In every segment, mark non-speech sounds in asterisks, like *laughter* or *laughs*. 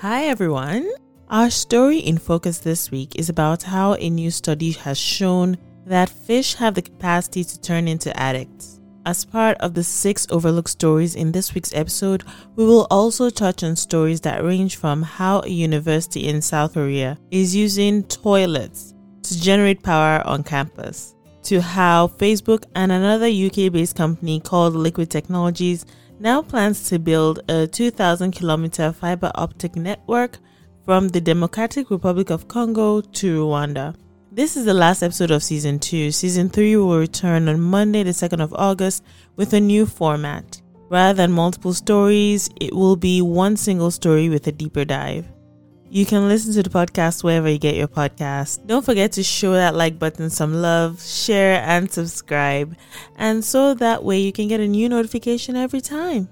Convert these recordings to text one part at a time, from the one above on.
Hi, everyone. Our story in focus this week is about how a new study has shown that fish have the capacity to turn into addicts. As part of the six overlooked stories in this week's episode, we will also touch on stories that range from how a university in South Korea is using toilets to generate power on campus, to how Facebook and another UK based company called Liquid Technologies now plans to build a 2,000 kilometer fiber optic network from the Democratic Republic of Congo to Rwanda. This is the last episode of season 2. Season 3 will return on Monday, the 2nd of August, with a new format. Rather than multiple stories, it will be one single story with a deeper dive. You can listen to the podcast wherever you get your podcast. Don't forget to show that like button some love, share, and subscribe. And so that way you can get a new notification every time.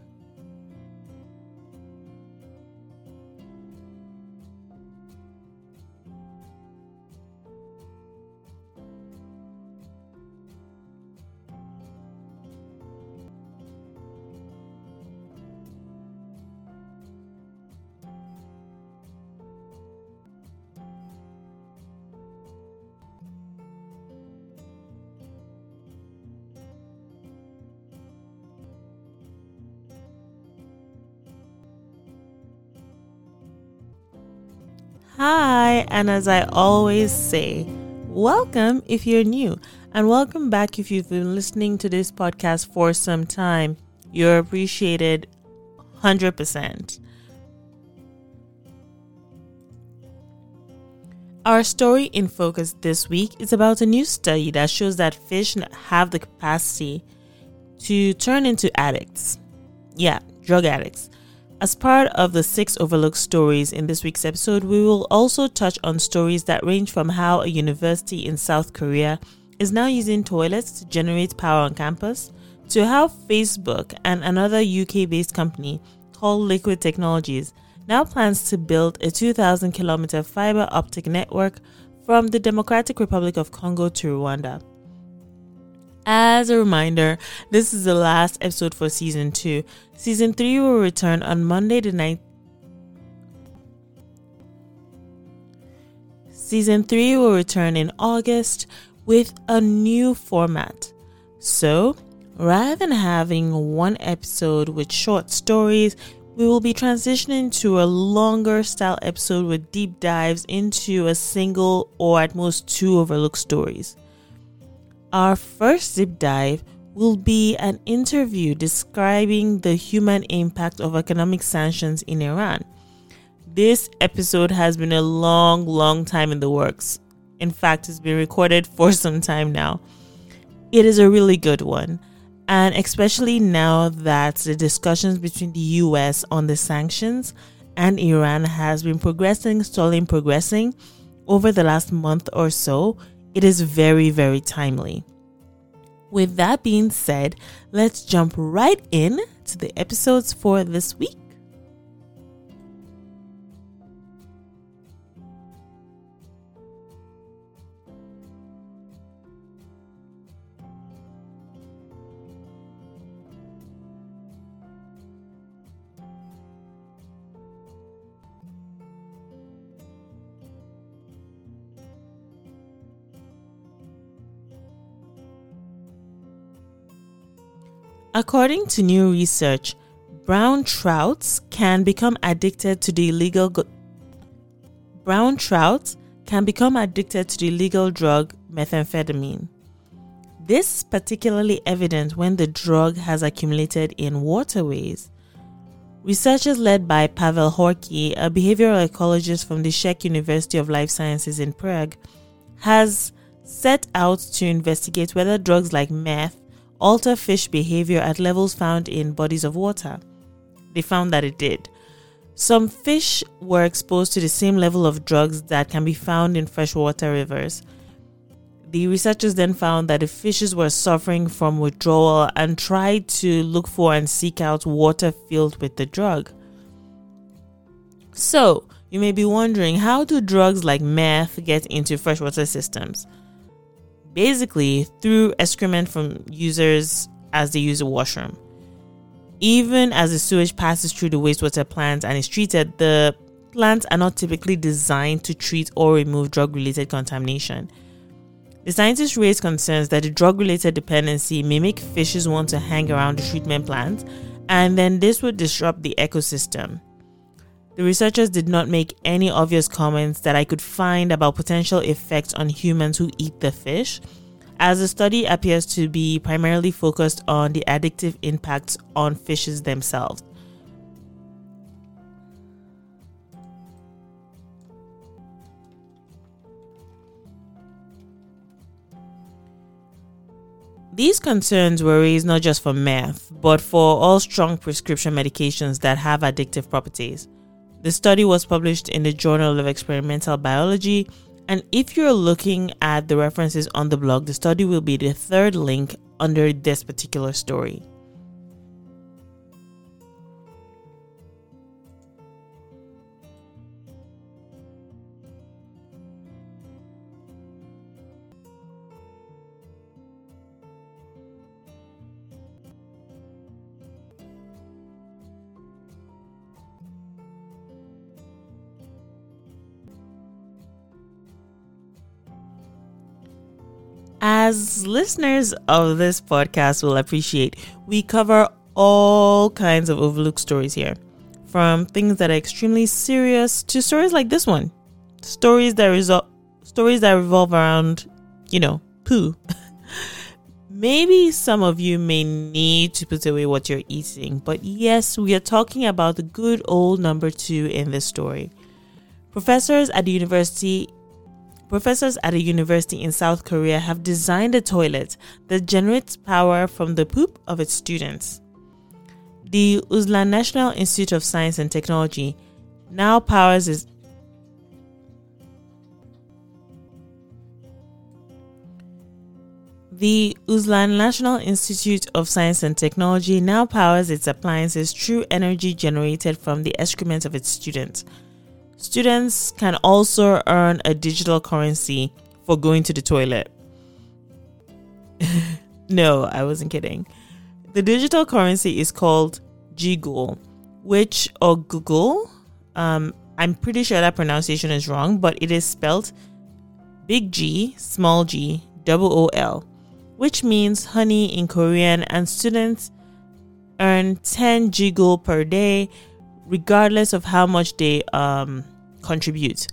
Hi, and as I always say, welcome if you're new, and welcome back if you've been listening to this podcast for some time. You're appreciated 100%. Our story in focus this week is about a new study that shows that fish have the capacity to turn into addicts. Yeah, drug addicts. As part of the six overlooked stories in this week's episode, we will also touch on stories that range from how a university in South Korea is now using toilets to generate power on campus, to how Facebook and another UK based company called Liquid Technologies now plans to build a 2,000 kilometer fiber optic network from the Democratic Republic of Congo to Rwanda. As a reminder, this is the last episode for season 2. Season 3 will return on Monday the 9th. Season 3 will return in August with a new format. So, rather than having one episode with short stories, we will be transitioning to a longer style episode with deep dives into a single or at most two overlooked stories. Our first zip dive will be an interview describing the human impact of economic sanctions in Iran. This episode has been a long, long time in the works. In fact, it's been recorded *laughs* for some time now. It is a really good one, and especially now that the discussions between the US on the sanctions and Iran has been progressing, stalling, progressing over the last month or so, it is very, very timely. With that being said, let's jump right in to the episodes for this week. According to new research, brown trouts can become addicted to the illegal go- brown trout can become addicted to the illegal drug methamphetamine. This is particularly evident when the drug has accumulated in waterways. Researchers led by Pavel Horky, a behavioral ecologist from the Czech University of Life Sciences in Prague, has set out to investigate whether drugs like meth alter fish behavior at levels found in bodies of water. They found that it did. Some fish were exposed to the same level of drugs that can be found in freshwater rivers. The researchers then found that the fishes were suffering from withdrawal and tried to look for and seek out water filled with the drug. So, you may be wondering how do drugs like meth get into freshwater systems? Basically through excrement from users as they use the washroom. Even as the sewage passes through the wastewater plant and is treated, the plants are not typically designed to treat or remove drug related contamination. The scientists raised concerns that the drug related dependency may make fishes want to hang around the treatment plant, and then this would disrupt the ecosystem. The researchers did not make any obvious comments that I could find about potential effects on humans who eat the fish, as the study appears to be primarily focused on the addictive impacts on fishes themselves. These concerns were raised not just for meth, but for all strong prescription medications that have addictive properties. The study was published in the Journal of Experimental Biology, and if you're looking at the references on the blog, the study will be the third link under this particular story. As listeners of this podcast will appreciate, we cover all kinds of overlooked stories here. From things that are extremely serious to stories like this one. Stories that result stories that revolve around, you know, poo. *laughs* Maybe some of you may need to put away what you're eating, but yes, we are talking about the good old number two in this story. Professors at the University Professors at a university in South Korea have designed a toilet that generates power from the poop of its students. The Ulsan National Institute of Science and Technology now powers its The Ulsan National Institute of Science and Technology now powers its appliances through energy generated from the excrement of its students. Students can also earn a digital currency for going to the toilet. *laughs* no, I wasn't kidding. The digital currency is called Jigul, which, or Google, um, I'm pretty sure that pronunciation is wrong, but it is spelled big G, small g, double O L, which means honey in Korean, and students earn 10 Jigul per day, regardless of how much they um, contribute.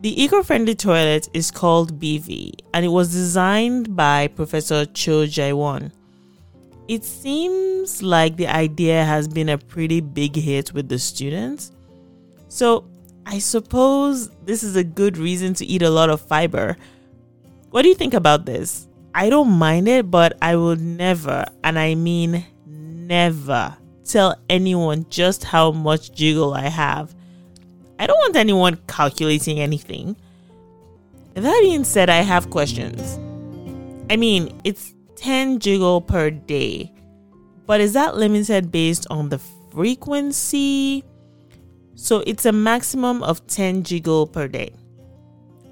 The eco friendly toilet is called BV and it was designed by Professor Cho Jae-won. It seems like the idea has been a pretty big hit with the students. So, I suppose this is a good reason to eat a lot of fiber. What do you think about this? I don't mind it, but I will never, and I mean never, tell anyone just how much jiggle I have. I don't want anyone calculating anything. That being said, I have questions. I mean, it's 10 jiggle per day, but is that limited based on the frequency? So it's a maximum of 10 jiggle per day.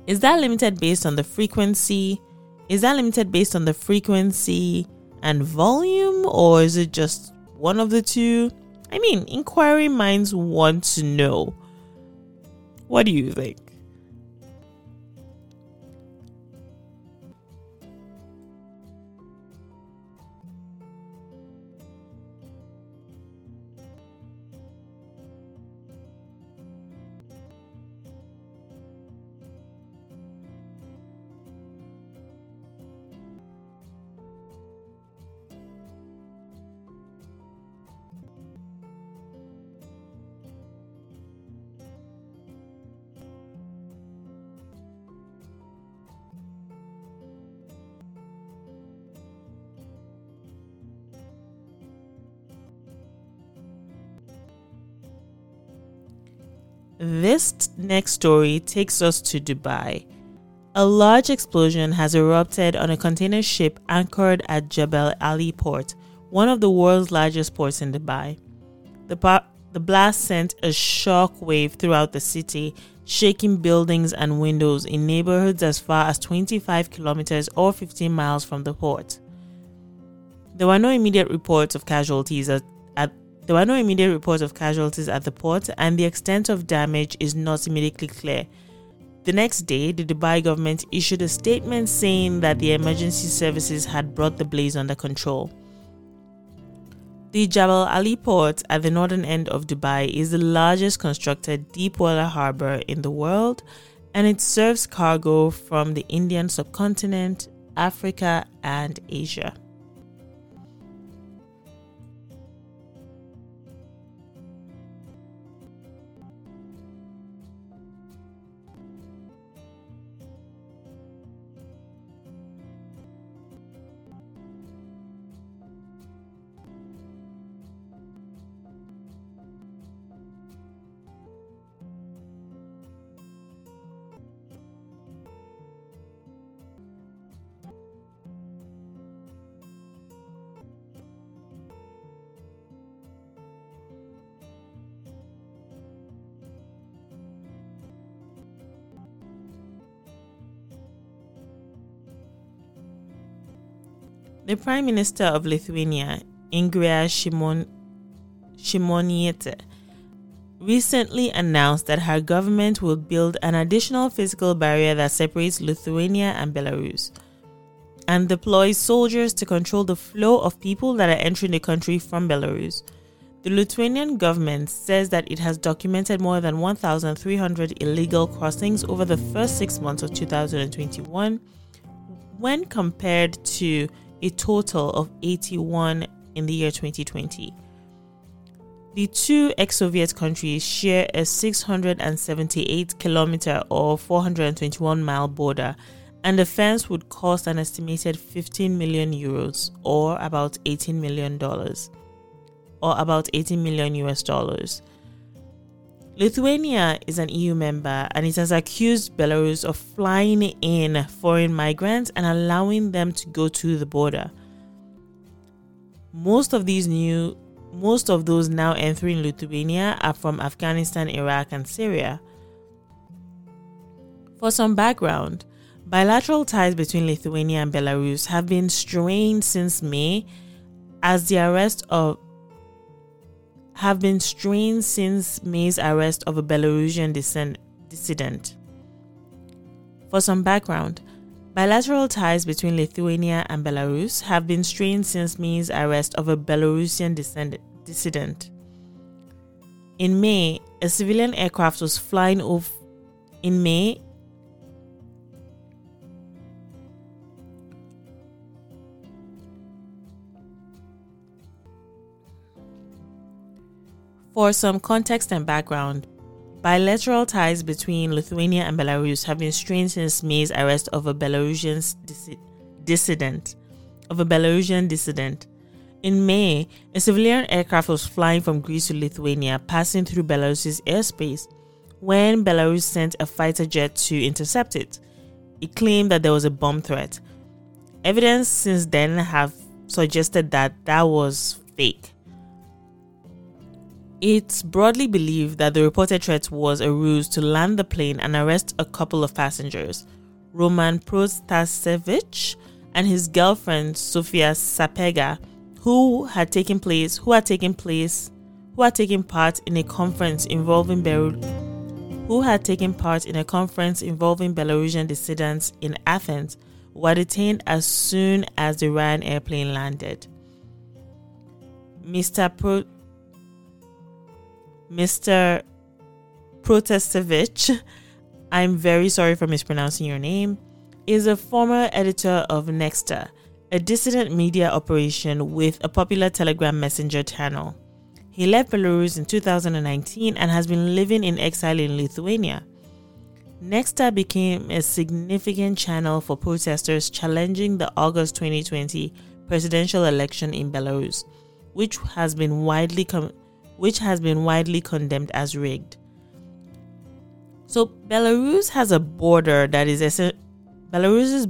Is that limited based on the frequency? Is that limited based on the frequency and volume, or is it just one of the two? I mean, inquiry minds want to know. What do you think? This next story takes us to Dubai. A large explosion has erupted on a container ship anchored at Jebel Ali port, one of the world's largest ports in Dubai. The, par- the blast sent a shock wave throughout the city, shaking buildings and windows in neighborhoods as far as 25 kilometers or 15 miles from the port. There were no immediate reports of casualties at, There were no immediate reports of casualties at the port, and the extent of damage is not immediately clear. The next day, the Dubai government issued a statement saying that the emergency services had brought the blaze under control. The Jebel Ali port at the northern end of Dubai is the largest constructed deepwater harbor in the world and it serves cargo from the Indian subcontinent, Africa, and Asia. The Prime Minister of Lithuania, Ingrida Shimon, Shimoniete, recently announced that her government will build an additional physical barrier that separates Lithuania and Belarus and deploys soldiers to control the flow of people that are entering the country from Belarus. The Lithuanian government says that it has documented more than 1,300 illegal crossings over the first six months of 2021 when compared to a total of 81 in the year 2020. The two ex Soviet countries share a 678 kilometer or 421 mile border, and the fence would cost an estimated 15 million euros or about 18 million dollars or about 18 million US dollars. Lithuania is an EU member and it has accused Belarus of flying in foreign migrants and allowing them to go to the border. Most of these new most of those now entering Lithuania are from Afghanistan, Iraq, and Syria. For some background, bilateral ties between Lithuania and Belarus have been strained since May as the arrest of have been strained since May's arrest of a Belarusian dissident. For some background, bilateral ties between Lithuania and Belarus have been strained since May's arrest of a Belarusian dissident. In May, a civilian aircraft was flying over. In May, For some context and background, bilateral ties between Lithuania and Belarus have been strained since May's arrest of a Belarusian dis- dissident. Of a Belarusian dissident. In May, a civilian aircraft was flying from Greece to Lithuania, passing through Belarus's airspace, when Belarus sent a fighter jet to intercept it. It claimed that there was a bomb threat. Evidence since then have suggested that that was fake. It's broadly believed that the reported threat was a ruse to land the plane and arrest a couple of passengers, Roman Protasevich and his girlfriend Sofia Sapega, who had taken place who had taken place who had taken part in a conference involving Belarus who had taken part in a conference involving Belarusian dissidents in Athens were detained as soon as the Ryanair plane landed. Mr. Pro- Mr. Protasevich, I'm very sorry for mispronouncing your name, is a former editor of Nexta, a dissident media operation with a popular Telegram messenger channel. He left Belarus in 2019 and has been living in exile in Lithuania. Nexta became a significant channel for protesters challenging the August 2020 presidential election in Belarus, which has been widely com- which has been widely condemned as rigged. So Belarus has a border that is Belarus is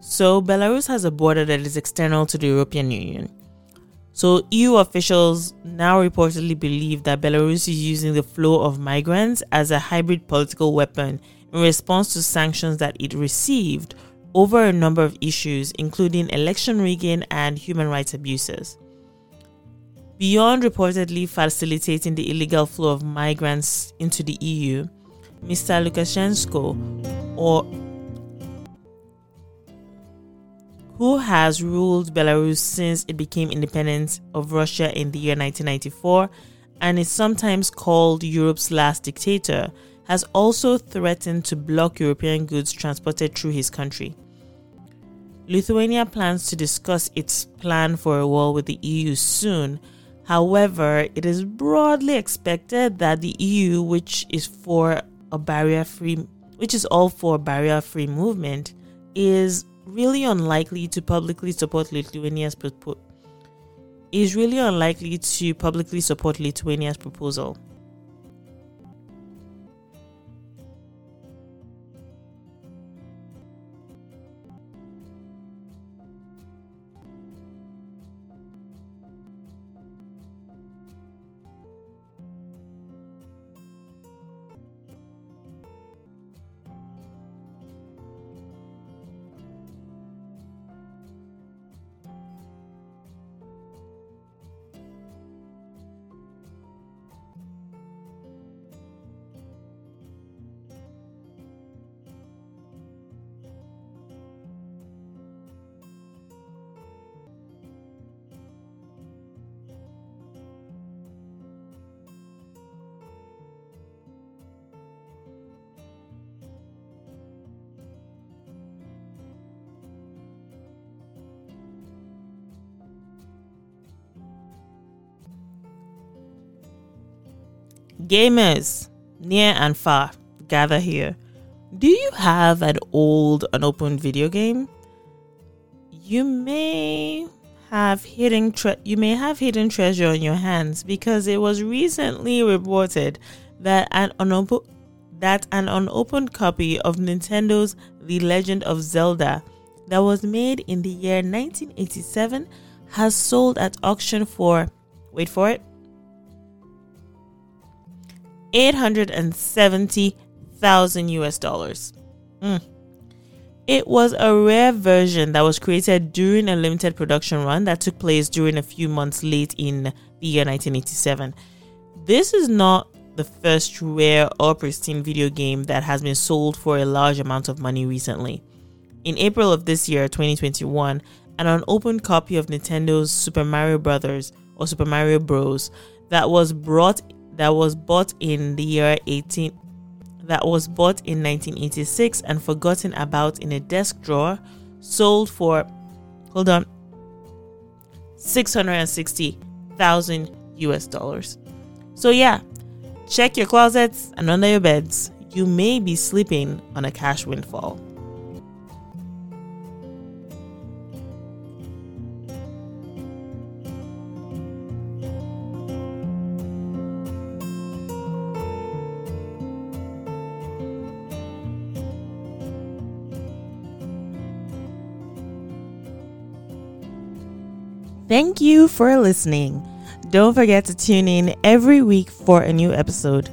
so Belarus has a border that is external to the European Union. So EU officials now reportedly believe that Belarus is using the flow of migrants as a hybrid political weapon in response to sanctions that it received over a number of issues including election rigging and human rights abuses. Beyond reportedly facilitating the illegal flow of migrants into the EU, Mr. Lukashenko, or who has ruled Belarus since it became independent of Russia in the year 1994 and is sometimes called Europe's last dictator, has also threatened to block European goods transported through his country. Lithuania plans to discuss its plan for a wall with the EU soon. However, it is broadly expected that the EU, which is for a barrier free which is all for barrier free movement, is really unlikely to publicly support Lithuania's proposal. Is really unlikely to publicly support Lithuania's proposal. Gamers, near and far, gather here. Do you have an old unopened video game? You may have hidden tre- you may have hidden treasure on your hands because it was recently reported that an unopened that an unopened copy of Nintendo's The Legend of Zelda that was made in the year 1987 has sold at auction for wait for it 870,000 US dollars. Mm. It was a rare version that was created during a limited production run that took place during a few months late in the year 1987. This is not the first rare or pristine video game that has been sold for a large amount of money recently. In April of this year, 2021, an unopened copy of Nintendo's Super Mario Bros. or Super Mario Bros. that was brought that was bought in the year 18 that was bought in 1986 and forgotten about in a desk drawer sold for hold on 660,000 US dollars. So yeah, check your closets and under your beds. You may be sleeping on a cash windfall. Thank you for listening. Don't forget to tune in every week for a new episode.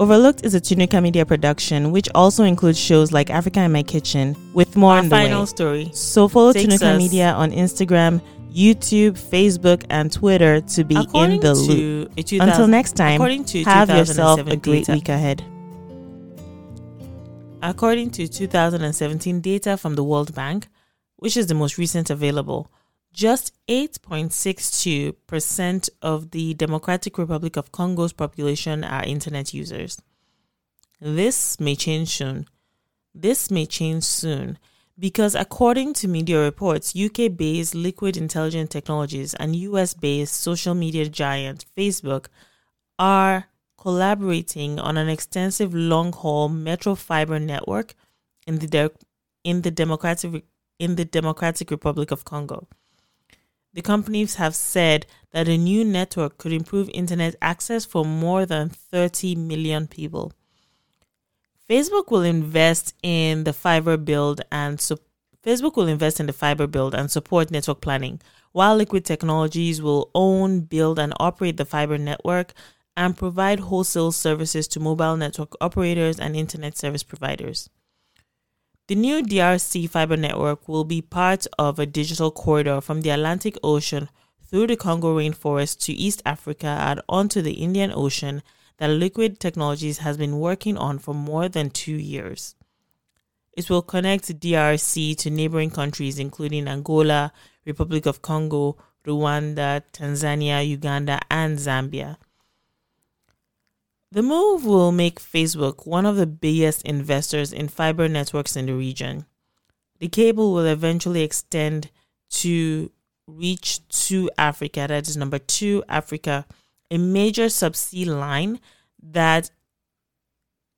Overlooked is a Tunica Media production, which also includes shows like Africa in My Kitchen, with more Our on the final way. story. So follow takes Tunica us- Media on Instagram, YouTube, Facebook, and Twitter to be According in the loop. 2000 Until next time, have yourself a great data, week ahead. According to 2017 data from the World Bank, which is the most recent available, just 8.62% of the Democratic Republic of Congo's population are internet users. This may change soon. This may change soon because, according to media reports, UK based Liquid Intelligent Technologies and US based social media giant Facebook are collaborating on an extensive long haul metro fiber network in the, de- in the Democratic in the Democratic Republic of Congo. The companies have said that a new network could improve internet access for more than 30 million people. Facebook will invest in the fiber build and su- Facebook will invest in the fiber build and support network planning, while Liquid Technologies will own, build, and operate the fiber network and provide wholesale services to mobile network operators and internet service providers. The new DRC fiber network will be part of a digital corridor from the Atlantic Ocean through the Congo rainforest to East Africa and onto the Indian Ocean that Liquid Technologies has been working on for more than two years. It will connect DRC to neighboring countries including Angola, Republic of Congo, Rwanda, Tanzania, Uganda, and Zambia. The move will make Facebook one of the biggest investors in fiber networks in the region. The cable will eventually extend to reach 2Africa, that is number two, Africa, a major subsea line that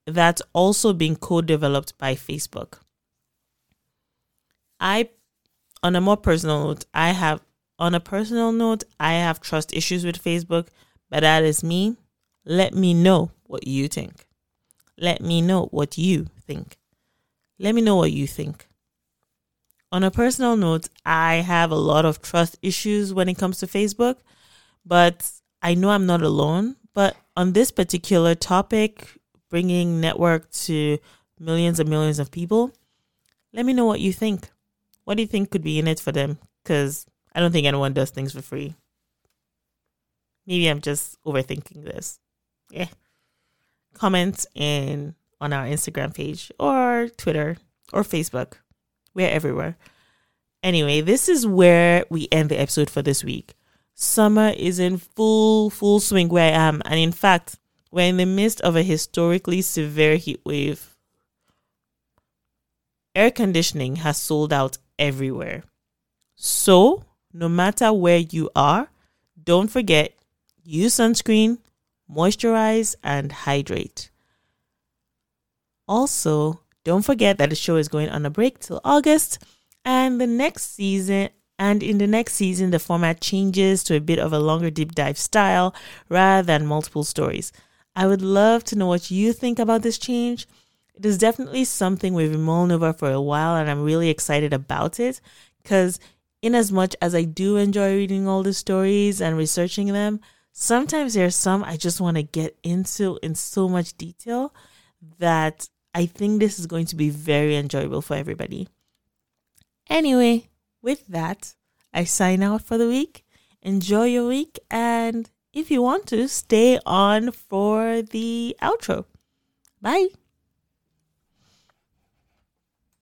that's also being co-developed by Facebook. I on a more personal note, I have on a personal note, I have trust issues with Facebook, but that is me. Let me know what you think. Let me know what you think. Let me know what you think. On a personal note, I have a lot of trust issues when it comes to Facebook, but I know I'm not alone. But on this particular topic, bringing network to millions and millions of people, let me know what you think. What do you think could be in it for them? Because I don't think anyone does things for free. Maybe I'm just overthinking this. Yeah. Comment in on our Instagram page or Twitter or Facebook. We're everywhere. Anyway, this is where we end the episode for this week. Summer is in full, full swing where I am. And in fact, we're in the midst of a historically severe heat wave. Air conditioning has sold out everywhere. So, no matter where you are, don't forget use sunscreen, moisturize, and hydrate. Also, don't forget that the show is going on a break till August, and the next season and in the next season, the format changes to a bit of a longer deep dive style rather than multiple stories. I would love to know what you think about this change. It is definitely something we've been mulling over for a while, and I'm really excited about it because, in as much as I do enjoy reading all the stories and researching them, sometimes there are some I just want to get into in so much detail that I think this is going to be very enjoyable for everybody. Anyway, with that, I sign out for the week. Enjoy your week, and if you want to, stay on for the outro. Bye.